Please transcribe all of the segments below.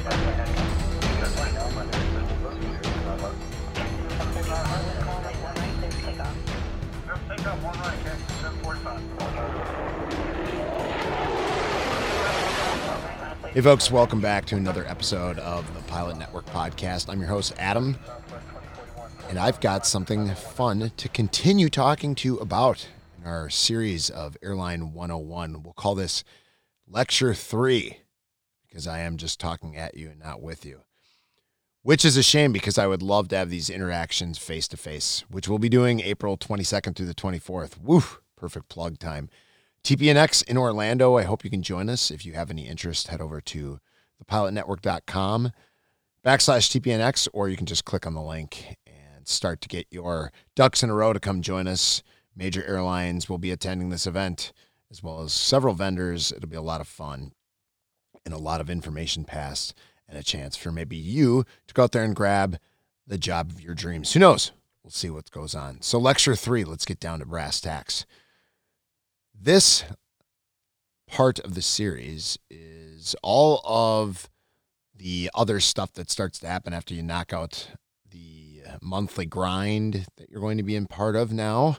Hey, folks, welcome back to another episode of the Pilot Network podcast. I'm your host, Adam, and I've got something fun to continue talking to you about in our series of Airline 101. We'll call this Lecture 3 because I am just talking at you and not with you, which is a shame because I would love to have these interactions face to face, which we'll be doing April 22nd through the 24th. Woo, perfect plug time. TPNX in Orlando. I hope you can join us. If you have any interest, head over to thepilotnetwork.com backslash TPNX, or you can just click on the link and start to get your ducks in a row to come join us. Major airlines will be attending this event, as well as several vendors. It'll be a lot of fun and a lot of information passed and a chance for maybe you to go out there and grab the job of your dreams. Who knows? We'll see what goes on. So, lecture three, let's get down to brass tacks. This part of the series is all of the other stuff that starts to happen after you knock out the monthly grind that you're going to be in part of now.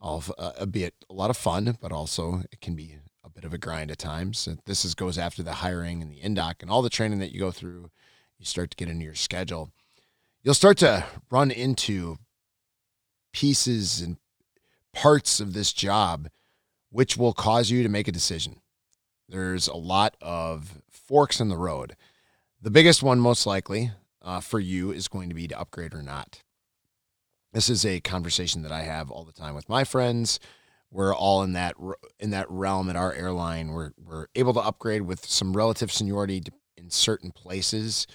Of, uh, albeit a lot of fun, but also it can be bit of a grind at times. This is goes after the hiring and the indoc and all the training that you go through. You start to get into your schedule. You'll start to run into pieces and parts of this job which will cause you to make a decision. There's a lot of forks in the road. The biggest one, most likely, uh, for you is going to be to upgrade or not. This is a conversation that I have all the time with my friends. We're all in that in that realm at our airline. We're we're able to upgrade with some relative seniority in certain places,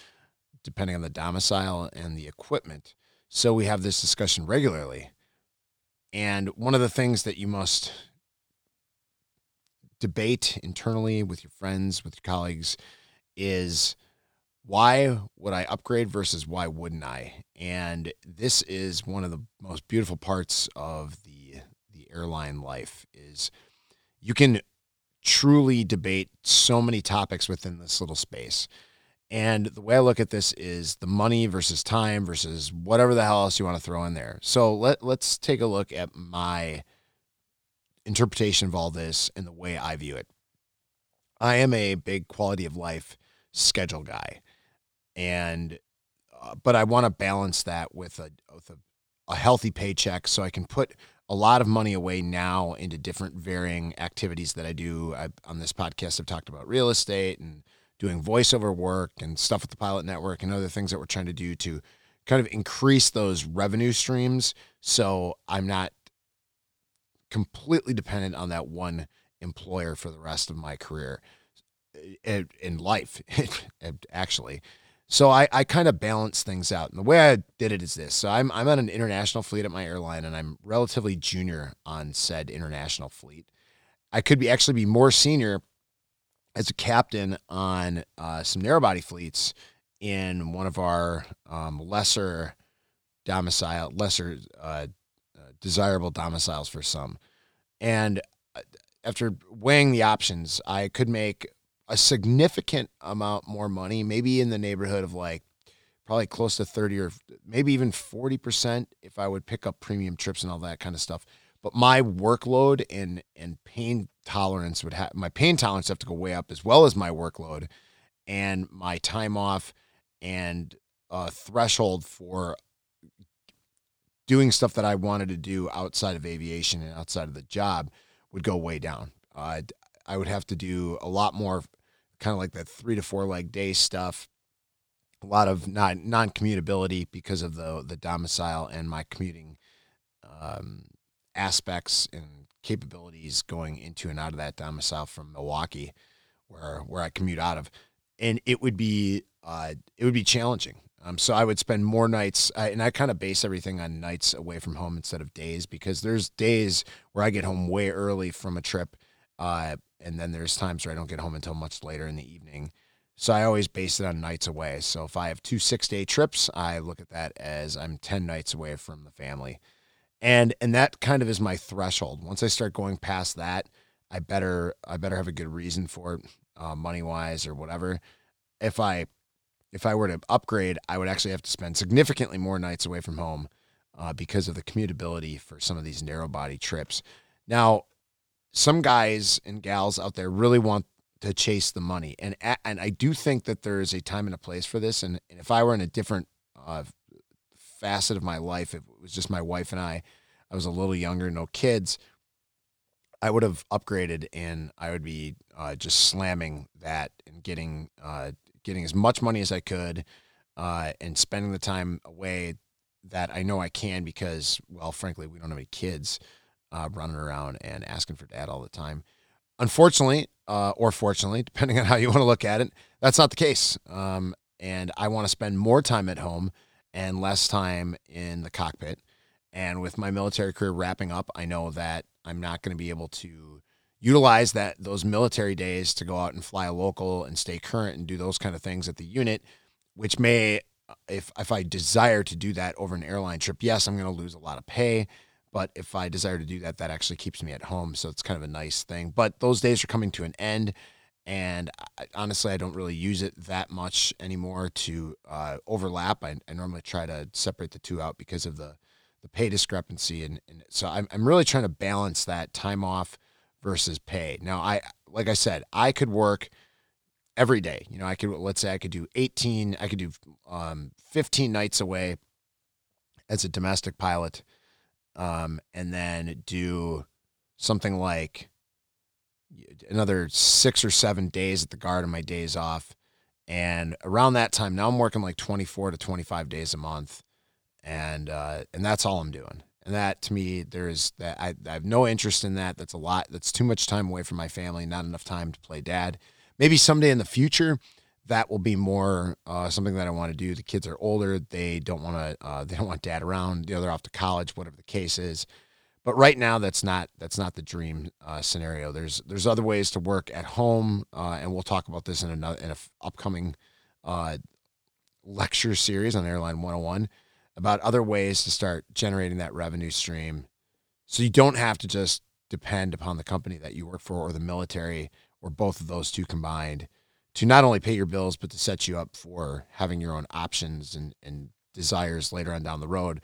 depending on the domicile and the equipment. So we have this discussion regularly. And one of the things that you must debate internally with your friends, with your colleagues, is why would I upgrade versus why wouldn't I? And this is one of the most beautiful parts of the the airline life is you can truly debate so many topics within this little space. And the way I look at this is the money versus time versus whatever the hell else you want to throw in there. So let let's take a look at my interpretation of all this and the way I view it. I am a big quality of life schedule guy, and uh, but I want to balance that with a with a, a healthy paycheck so I can put a lot of money away now into different varying activities that I do. I, on this podcast, I've talked about real estate and doing voiceover work and stuff with the Pilot Network and other things that we're trying to do to kind of increase those revenue streams. So I'm not completely dependent on that one employer for the rest of my career eh, in life, actually. So I, I kind of balance things out. And the way I did it is this. So I'm, I'm on an international fleet at my airline and I'm relatively junior on said international fleet. I could be actually be more senior as a captain on uh, some narrow body fleets in one of our um, lesser domicile, lesser uh, desirable domiciles for some. And uh, after weighing the options, I could make a significant amount more money, maybe in the neighborhood of like probably close to 30 or maybe even 40% if I would pick up premium trips and all that kind of stuff. But my workload and and pain tolerance would have my pain tolerance have to go way up as well as my workload and my time off and a threshold for doing stuff that I wanted to do outside of aviation and outside of the job would go way down. Uh, I would have to do a lot more kind of like that three to four leg day stuff. A lot of non non commutability because of the the domicile and my commuting um, aspects and capabilities going into and out of that domicile from Milwaukee, where where I commute out of, and it would be uh, it would be challenging. Um, so I would spend more nights, uh, and I kind of base everything on nights away from home instead of days because there's days where I get home way early from a trip, uh, and then there's times where I don't get home until much later in the evening. So I always base it on nights away. So if I have two six day trips, I look at that as I'm ten nights away from the family, and and that kind of is my threshold. Once I start going past that, I better I better have a good reason for it, uh, money wise or whatever if I if I were to upgrade, I would actually have to spend significantly more nights away from home uh, because of the commutability for some of these narrow body trips. Now, some guys and gals out there really want to chase the money, and and I do think that there is a time and a place for this. And, and if I were in a different uh, facet of my life, if it was just my wife and I, I was a little younger, no kids, I would have upgraded, and I would be uh, just slamming that and getting uh, getting as much money as I could, uh, and spending the time away that I know I can because, well, frankly, we don't have any kids uh, running around and asking for dad all the time. Unfortunately, uh, or fortunately, depending on how you want to look at it, that's not the case. Um, and I want to spend more time at home and less time in the cockpit. And with my military career wrapping up, I know that I'm not going to be able to utilize that those military days to go out and fly local and stay current and do those kind of things at the unit, which may if if I desire to do that over an airline trip, yes, I'm going to lose a lot of pay. But if I desire to do that, that actually keeps me at home. So it's kind of a nice thing. But those days are coming to an end. And I, honestly, I don't really use it that much anymore to uh, overlap. I, I, normally try to separate the two out because of the, the pay discrepancy. And, and so I'm, I'm really trying to balance that time off versus pay. Now, I like I said, I could work – every day. You know, I could let's say I could do 18, I could do um, 15 nights away as a domestic pilot, um, and then do something like another six or seven days at the guard on my days off. And around that time, now I'm working like 24 to 25 days a month, and uh, and that's all I'm doing. And that to me, there's that I, I have no interest in that. That's a lot. That's too much time away from my family. Not enough time to play dad maybe someday in the future that will be more uh, something that I want to do. The kids are older; they don't want to. Uh, they don't want dad around. The other off to college, whatever the case is. But right now, that's not that's not the dream uh, scenario. There's there's other ways to work at home, uh, and we'll talk about this in another in a f- upcoming uh, lecture series on Airline 101 about other ways to start generating that revenue stream, so you don't have to just depend upon the company that you work for or the military or both of those two combined to not only pay your bills but to set you up for having your own options and, and desires later on down the road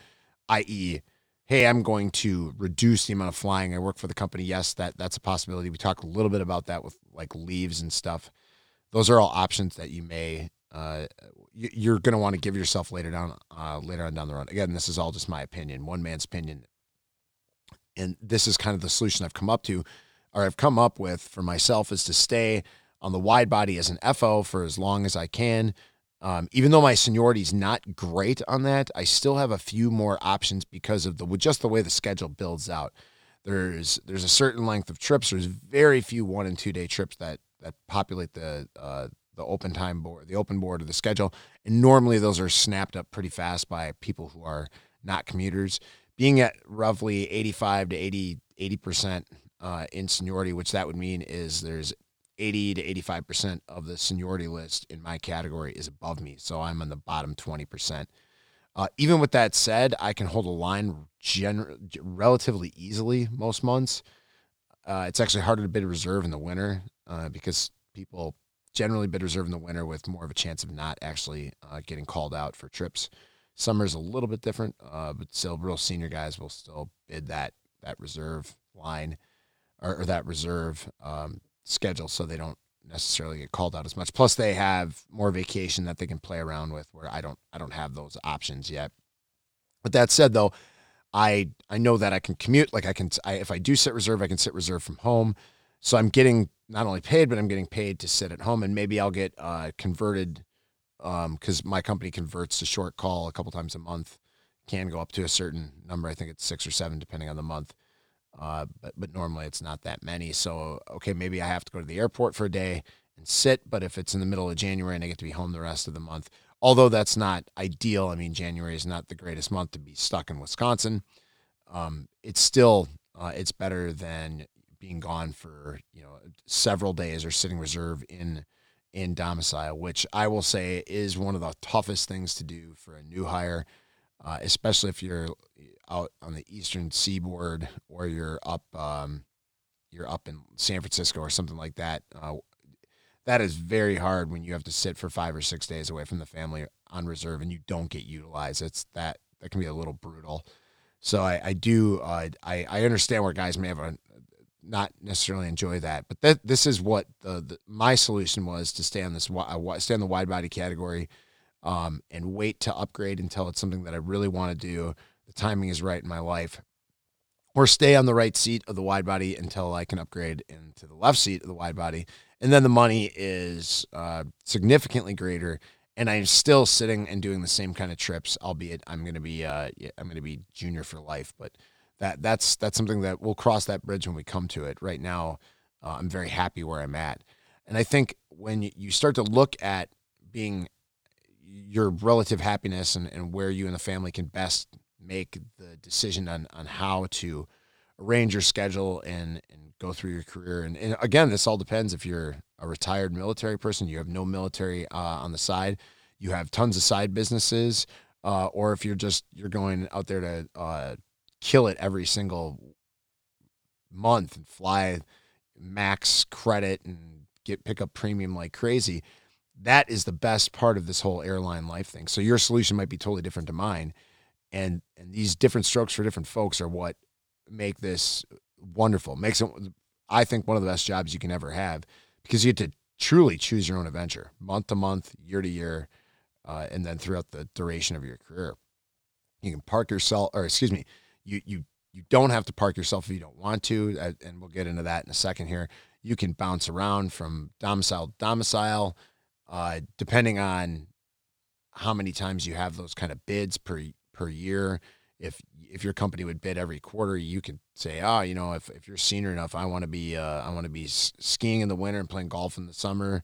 i.e hey i'm going to reduce the amount of flying. I work for the company. Yes that that's a possibility. We talk a little bit about that with like leaves and stuff. Those are all options that you may uh, you're going to want to give yourself later down uh, later on down the road. Again this is all just my opinion one man's opinion. And this is kind of the solution i've come up to or I've come up with for myself is to stay on the wide body as an FO for as long as I can. Um, even though my seniority is not great on that, I still have a few more options because of the just the way the schedule builds out. There's there's a certain length of trips. There's very few one and two day trips that that populate the uh, the open time board, the open board of the schedule, and normally those are snapped up pretty fast by people who are not commuters. Being at roughly 85 to 80 80 percent uh, in seniority, which that would mean is there's 80 to 85% of the seniority list in my category is above me. So I'm on the bottom 20%. Uh, even with that said, I can hold a line gener- relatively easily most months. Uh, it's actually harder to bid reserve in the winter uh, because people generally bid reserve in the winter with more of a chance of not actually uh, getting called out for trips. Summer's a little bit different, uh, but still, real senior guys will still bid that that reserve line or, or that reserve um, schedule so they don't necessarily get called out as much. Plus, they have more vacation that they can play around with, where I don't I don't have those options yet. But that said, though, I I know that I can commute. Like I can, I, if I do sit reserve, I can sit reserve from home. So I'm getting not only paid, but I'm getting paid to sit at home, and maybe I'll get uh, converted because um, my company converts to short call a couple times a month. Can go up to a certain number. I think it's six or seven, depending on the month. Uh, but but normally it's not that many. So okay, maybe I have to go to the airport for a day and sit. But if it's in the middle of January and I get to be home the rest of the month, although that's not ideal. I mean, January is not the greatest month to be stuck in Wisconsin. Um, it's still uh, it's better than being gone for you know several days or sitting reserve in in domicile, which I will say is one of the toughest things to do for a new hire, uh, especially if you're out on the eastern seaboard or you're up um, you're up in San Francisco or something like that. Uh, that is very hard when you have to sit for five or six days away from the family on reserve and you don't get utilized. It's that that can be a little brutal. So I, I do uh, I I understand where guys may have a, not necessarily enjoy that, but that this is what the, the my solution was to stay on this uh, stay on the wide body category, um, and wait to upgrade until it's something that I really want to do. Timing is right in my life, or stay on the right seat of the wide body until I can upgrade into the left seat of the wide body, and then the money is uh, significantly greater. And I'm still sitting and doing the same kind of trips, albeit I'm going to be uh, I'm to be junior for life, but that that's that's something that we'll cross that bridge when we come to it. Right now, uh, I'm very happy where I'm at, and I think when you start to look at being your relative happiness and, and where you and the family can best make the decision on on how to arrange your schedule and and go through your career and, and again this all depends if you're a retired military person you have no military uh, on the side you have tons of side businesses uh, or if you're just you're going out there to uh, kill it every single month and fly max credit and get pick up premium like crazy. That is the best part of this whole airline life thing. So your solution might be totally different to mine. And and these different strokes for different folks are what make this wonderful. Makes it I think one of the best jobs you can ever have because you get to truly choose your own adventure month to month, year to year, uh, and then throughout the duration of your career. You can park yourself, or excuse me, you you you don't have to park yourself if you don't want to, uh, and we'll get into that in a second here. You can bounce around from domicile to domicile, uh, depending on how many times you have those kind of bids per per year. If if your company would bid every quarter, you could say, oh, you know, if, if you're senior enough, I want to be uh, I want to be skiing in the winter and playing golf in the summer.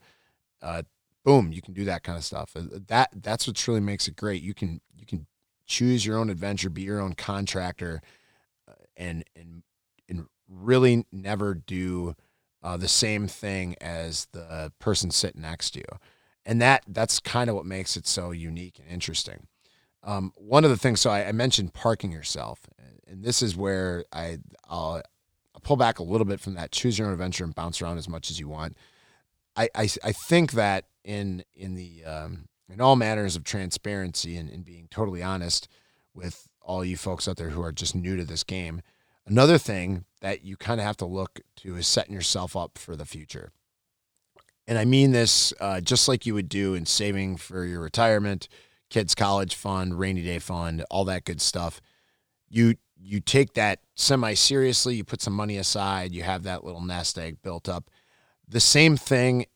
Uh, boom, you can do that kind of stuff. Uh, that that's what truly makes it great. You can you can choose your own adventure, be your own contractor, uh, and and and really never do uh, the same thing as the person sitting next to you. And that that's kind of what makes it so unique and interesting. Um, one of the things, so I, I, mentioned parking yourself, and this is where I I'll, I'll, pull back a little bit from that. Choose your own adventure and bounce around as much as you want. I I, I think that in in the um, in all matters of transparency and, and being totally honest with all you folks out there who are just new to this game. Another thing that you kind of have to look to is setting yourself up for the future. And I mean this uh, just like you would do in saving for your retirement, kids' college fund, rainy day fund, all that good stuff. You you take that semi seriously. You put some money aside. You have that little nest egg built up. The same thing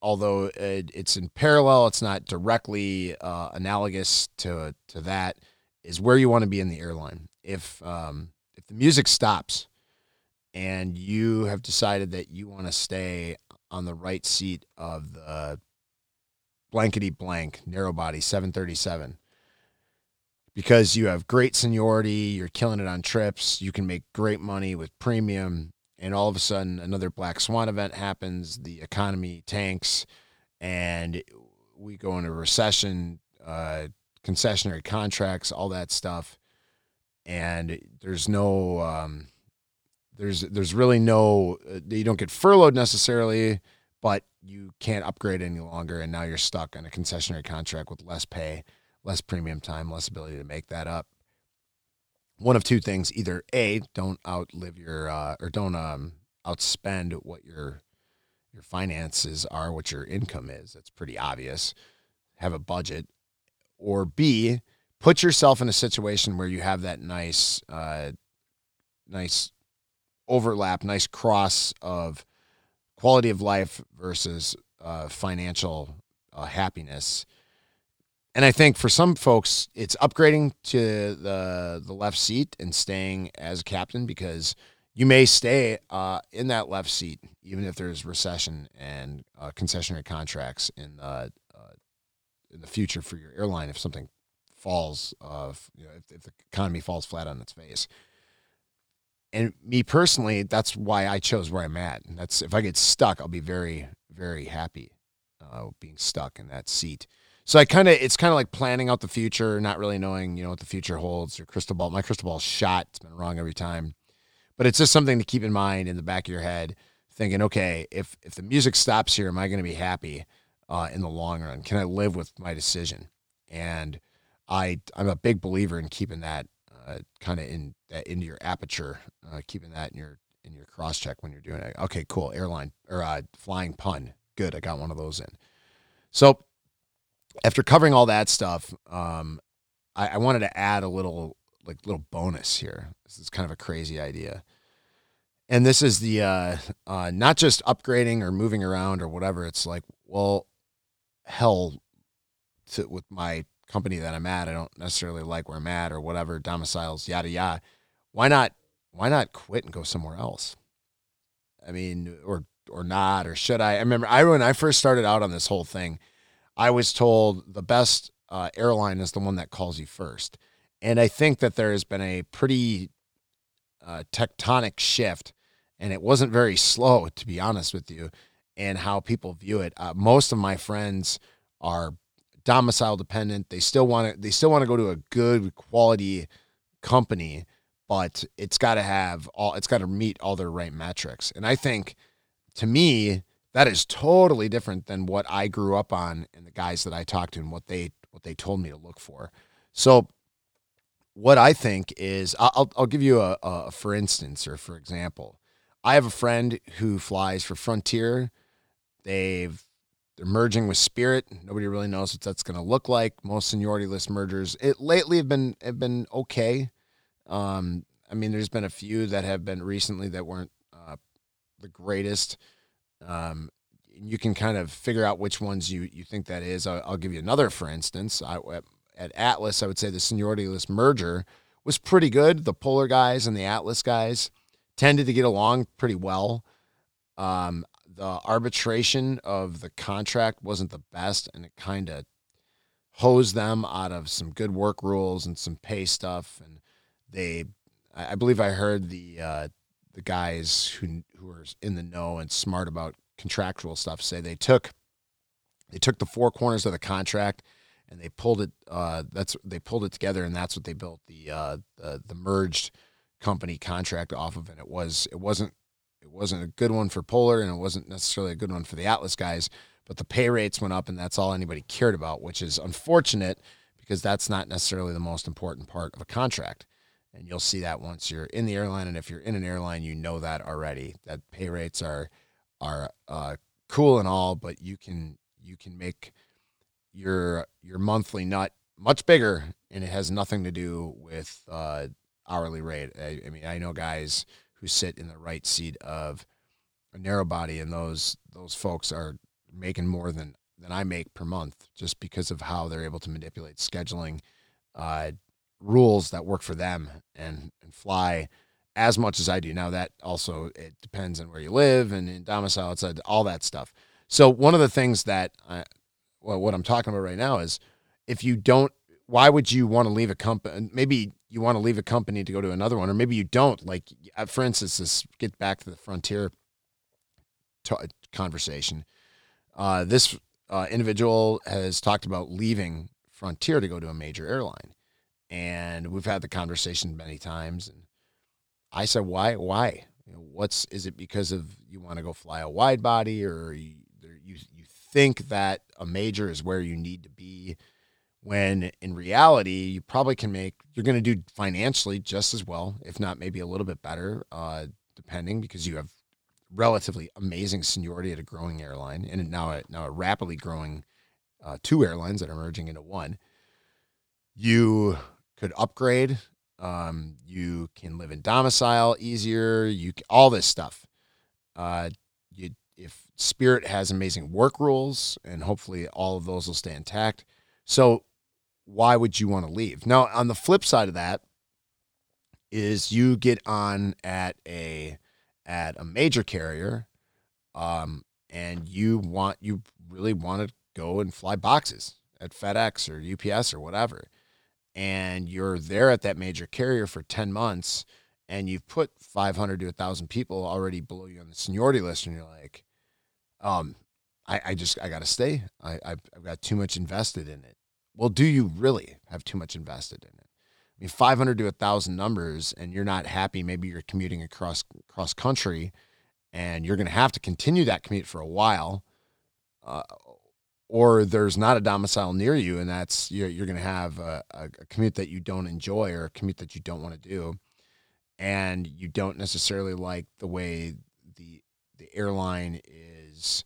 although it's in parallel, it's not directly uh, analogous to to that. Is where you want to be in the airline. If um, if the music stops, and you have decided that you want to stay on the right seat of the blankety blank narrow body 737 because you have great seniority, you're killing it on trips, you can make great money with premium, and all of a sudden another black swan event happens the economy tanks and we go into recession uh, concessionary contracts all that stuff. And there's no um, there's there's really no uh, you don't get furloughed necessarily but you can't upgrade any longer and now you're stuck on a concessionary contract with less pay less premium time less ability to make that up one of two things: either a don't outlive your uh, or don't um, outspend what your your finances are, what your income is. That's pretty obvious. Have a budget, or b put yourself in a situation where you have that nice, uh, nice overlap, nice cross of quality of life versus uh, financial uh, happiness and I think for some folks, it's upgrading to the the left seat and staying as captain because you may stay uh, in that left seat even if there's recession and uh, concessionary contracts in the uh, in the future for your airline if something falls of you know if, if the economy falls flat on its face. And me personally, that's why I chose where I'm at. And that's if I get stuck, I'll be very very happy uh, being stuck in that seat so I kind of it's kind of like planning out the future, not really knowing you know what the future holds. Your crystal ball, my crystal ball's shot. It's been wrong every time, but it's just something to keep in mind in the back of your head. thinking, okay, if if the music stops here, am I going to be happy uh, in the long run? Can I live with my decision? And I I'm a big believer in keeping that uh, kind of in that into your aperture, uh, keeping that in your in your cross check when you're doing it. Okay, cool. Airline or uh, flying pun. Good, I got one of those in. So after covering all that stuff, um, I, I wanted to add a little like little bonus here. This is kind of a crazy idea. And this is the uh, uh, not just upgrading or moving around or whatever. It's like, well, hell, to, with my company that I'm at, I don't necessarily like where I'm at or whatever domiciles, yada yada. Why not? Why not quit and go somewhere else? I mean, or or not, or should I? I remember I when I first started out on this whole thing, I was told the best uh, airline is the one that calls you first. And I think that there has been a pretty uh, tectonic shift, and it wasn't very slow, to be honest with you, in how people view it. Uh, most of my friends are domicile dependent. They still want to. They still want to go to a good quality company, but it's got to have all. It's got to meet all their right metrics. And I think, to me, that is totally different than what I grew up on and the guys that I talked to and what they what they told me to look for. So what I think is I'll, I'll give you a, a for instance or for example. I have a friend who flies for Frontier. They've they're merging with Spirit. Nobody really knows what that's going to look like. Most seniority list mergers it lately have been have been okay. Um, I mean, there's been a few that have been recently that weren't uh, the greatest. Um, you can kind of figure out which ones you you think that is. I'll, I'll give you another for instance. I, at Atlas, I would say the seniority list merger was pretty good. The Polar guys and the Atlas guys tended to get along pretty well. Um, the arbitration of the contract wasn't the best, and it kind of hosed them out of some good work rules and some pay stuff. And they, I believe, I heard the uh, the guys who who are in the know and smart about contractual stuff say they took they took the four corners of the contract and they pulled it. Uh, that's they pulled it together, and that's what they built the uh, the, the merged company contract off of. And it was it wasn't it wasn't a good one for Polar, and it wasn't necessarily a good one for the Atlas guys. But the pay rates went up, and that's all anybody cared about, which is unfortunate because that's not necessarily the most important part of a contract. And you'll see that once you're in the airline, and if you're in an airline, you know that already. That pay rates are are uh, cool and all, but you can you can make your your monthly nut much bigger, and it has nothing to do with uh, hourly rate. I, I, mean, I know guys who sit in the right seat of a narrow body, and those those folks are making more than than I make per month just because of how they're able to manipulate scheduling uh, rules that work for them and and fly as much as I do. Now that also it depends on where you live and in domicile, it's all that stuff. So one of the things that I, well, what I'm talking about right now is if you don't, why would you want to leave a company? Maybe you want to leave a company to go to another one, or maybe you don't. Like, for instance, let's get back to the frontier t- conversation. Uh, this uh, individual has talked about leaving Frontier to go to a major airline, and we've had the conversation many times. And I said, "Why? Why? You know, what's is it because of you want to go fly a wide body, or you you you think that a major is where you need to be when in reality you probably can make you're going to do financially just as well if not maybe a little bit better uh, depending because you have relatively amazing seniority at a growing airline and now a, now a rapidly growing uh, two airlines that are merging into one you could upgrade um, you can live in domicile easier you all this stuff uh, you if Spirit has amazing work rules, and hopefully all of those will stay intact. So, why would you want to leave? Now, on the flip side of that, is you get on at a at a major carrier, um, and you want you really want to go and fly boxes at FedEx or UPS or whatever, and you're there at that major carrier for ten months, and you've put 500 to 1,000 people already below you on the seniority list, and you're like, um, I, I just I gotta stay. I I've, I've got too much invested in it. Well, do you really have too much invested in it? I mean, 500 to 1,000 numbers, and you're not happy. Maybe you're commuting across cross country, and you're going to have to continue that commute for a while, uh, or there's not a domicile near you, and that's you're, you're going to have a, a, commute that you don't enjoy or a commute that you don't want to do, and you don't necessarily like the way the the airline is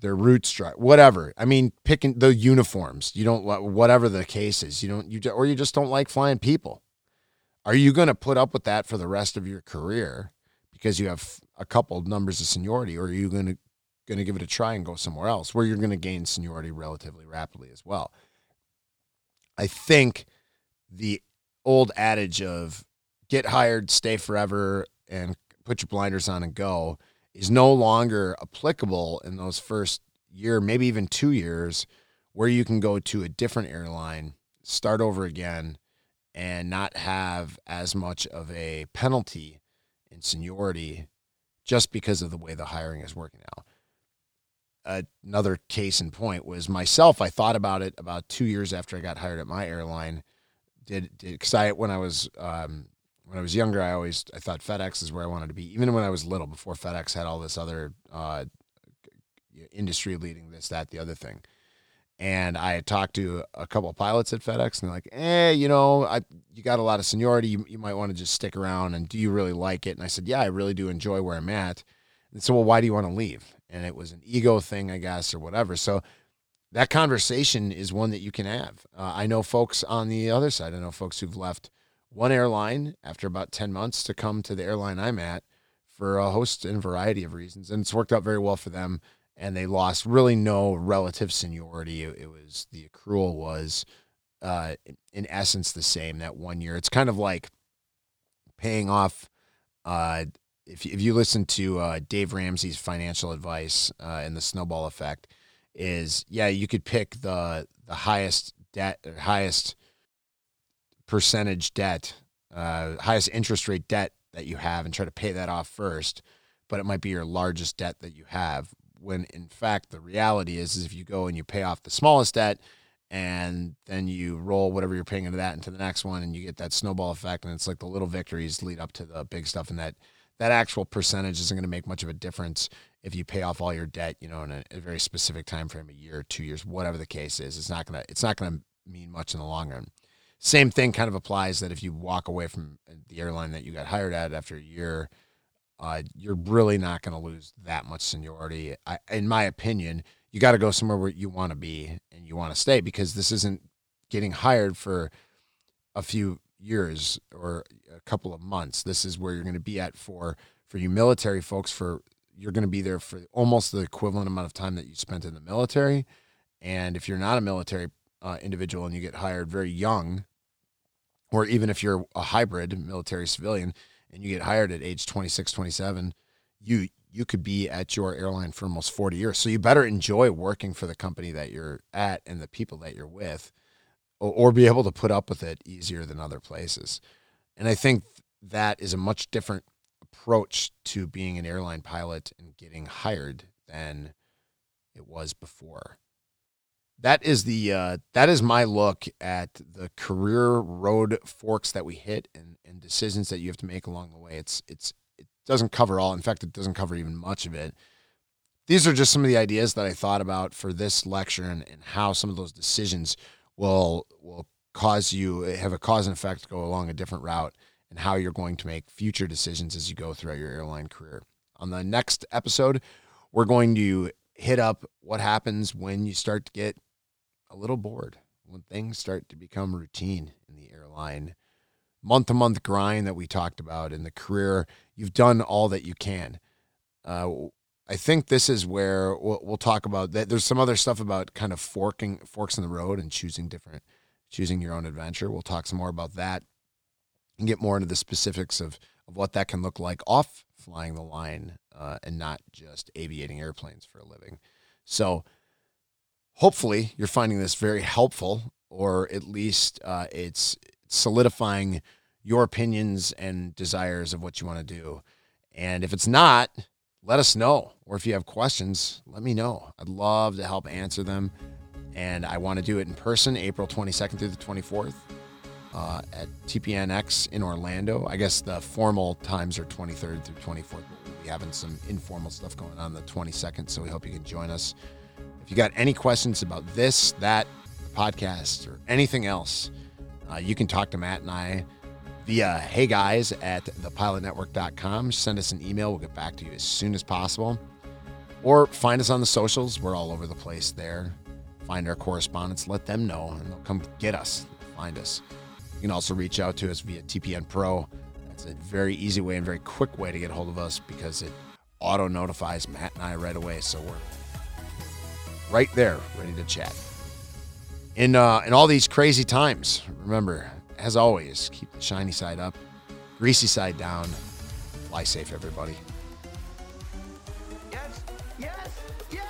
their route structure, whatever. I mean, picking the uniforms. You don't whatever the case is. You don't you or you just don't like flying people. Are you going to put up with that for the rest of your career because you have a couple numbers of seniority, or are you going to going to give it a try and go somewhere else where you're going to gain seniority relatively rapidly as well? I think the old adage of get hired, stay forever, and put your blinders on and go is no longer applicable in those first year, maybe even two years, where you can go to a different airline, start over again, and not have as much of a penalty in seniority just because of the way the hiring is working now. Another case in point was myself. I thought about it about two years after I got hired at my airline. Did because I when I was um, when I was younger, I always I thought FedEx is where I wanted to be. Even when I was little, before FedEx had all this other uh, industry leading this, that, the other thing. And I had talked to a couple of pilots at FedEx, and they're like, "Eh, you know, I you got a lot of seniority. You, you might want to just stick around. And do you really like it?" And I said, "Yeah, I really do enjoy where I'm at." And so, well, why do you want to leave? And it was an ego thing, I guess, or whatever. So that conversation is one that you can have. Uh, I know folks on the other side. I know folks who've left one airline after about 10 months to come to the airline I'm at for a host and variety of reasons. And it's worked out very well for them. And they lost really no relative seniority. It, it was the accrual was, uh, in essence, the same that one year. It's kind of like paying off. Uh, if, if you listen to uh, Dave Ramsey's financial advice uh, and the snowball effect, is yeah, you could pick the the highest debt, highest percentage debt, uh, highest interest rate debt that you have and try to pay that off first, but it might be your largest debt that you have. When in fact, the reality is, is if you go and you pay off the smallest debt and then you roll whatever you're paying into that into the next one and you get that snowball effect and it's like the little victories lead up to the big stuff and that that actual percentage isn't going to make much of a difference if you pay off all your debt you know in a, a very specific time frame a year two years whatever the case is it's not to it's not going to mean much in the long run same thing kind of applies that if you walk away from the airline that you got hired at after a year, uh, you're really not going to lose that much seniority. I, in my opinion, you got to go somewhere where you want to be and you want to stay because this isn't getting hired for a few years or a couple of months. This is where you're going to be at for for you military folks. For you're going to be there for almost the equivalent amount of time that you spent in the military. And if you're not a military uh, individual and you get hired very young, or even if you're a hybrid military civilian and you get hired at age 26 27 you you could be at your airline for almost 40 years. So you better enjoy working for the company that you're at and the people that you're with or, or be able to put up with it easier than other places. And i think that is a much different approach to being an airline pilot and getting hired than it was before that is the uh, that is my look at the career road forks that we hit and, and decisions that you have to make along the way. It's it's it doesn't cover all. In fact, it doesn't cover even much of it. These are just some of the ideas that I thought about for this lecture and, and how some of those decisions will will cause you have a cause and effect go along a different route and how you're going to make future decisions as you go throughout your airline career. On the next episode, we're going to hit up what happens when you start to get a little bored when things start to become routine in the airline month to month grind that we talked about in the career. You've done all that you can. Uh, I think this is where we'll, we'll, talk about that. There's some other stuff about kind of forking forks in the road and choosing different, choosing your own adventure. We'll talk some more about that and get more into the specifics of of what that can look like off flying the line uh, and not just aviating airplanes for a living. So hopefully you're finding this very helpful, or at least uh, it's solidifying your opinions and desires of what you want to do. And if it's not, let us know. Or if you have questions, let me know. I'd love to help answer them. And I want to do it in person, April 22nd through the 24th uh, at TPNX in Orlando. I guess the formal times are 23rd through 24th. We'll be having some informal stuff going on the 22nd, so we hope you can join us. You got any questions about this, that, podcast, or anything else, uh, you can talk to Matt and I via hey guys at thepilotnetwork.com. Send us an email. We'll get back to you as soon as possible. Or find us on the socials. We're all over the place there. Find our correspondents, let them know, and they'll come get us, find us. You can also reach out to us via TPN Pro. That's a very easy way and very quick way to get a hold of us because it auto notifies Matt and I right away. So we're right there, ready to chat. In uh, in all these crazy times, remember, as always, keep the shiny side up, greasy side down. Fly safe, everybody. Yes, yes, yes.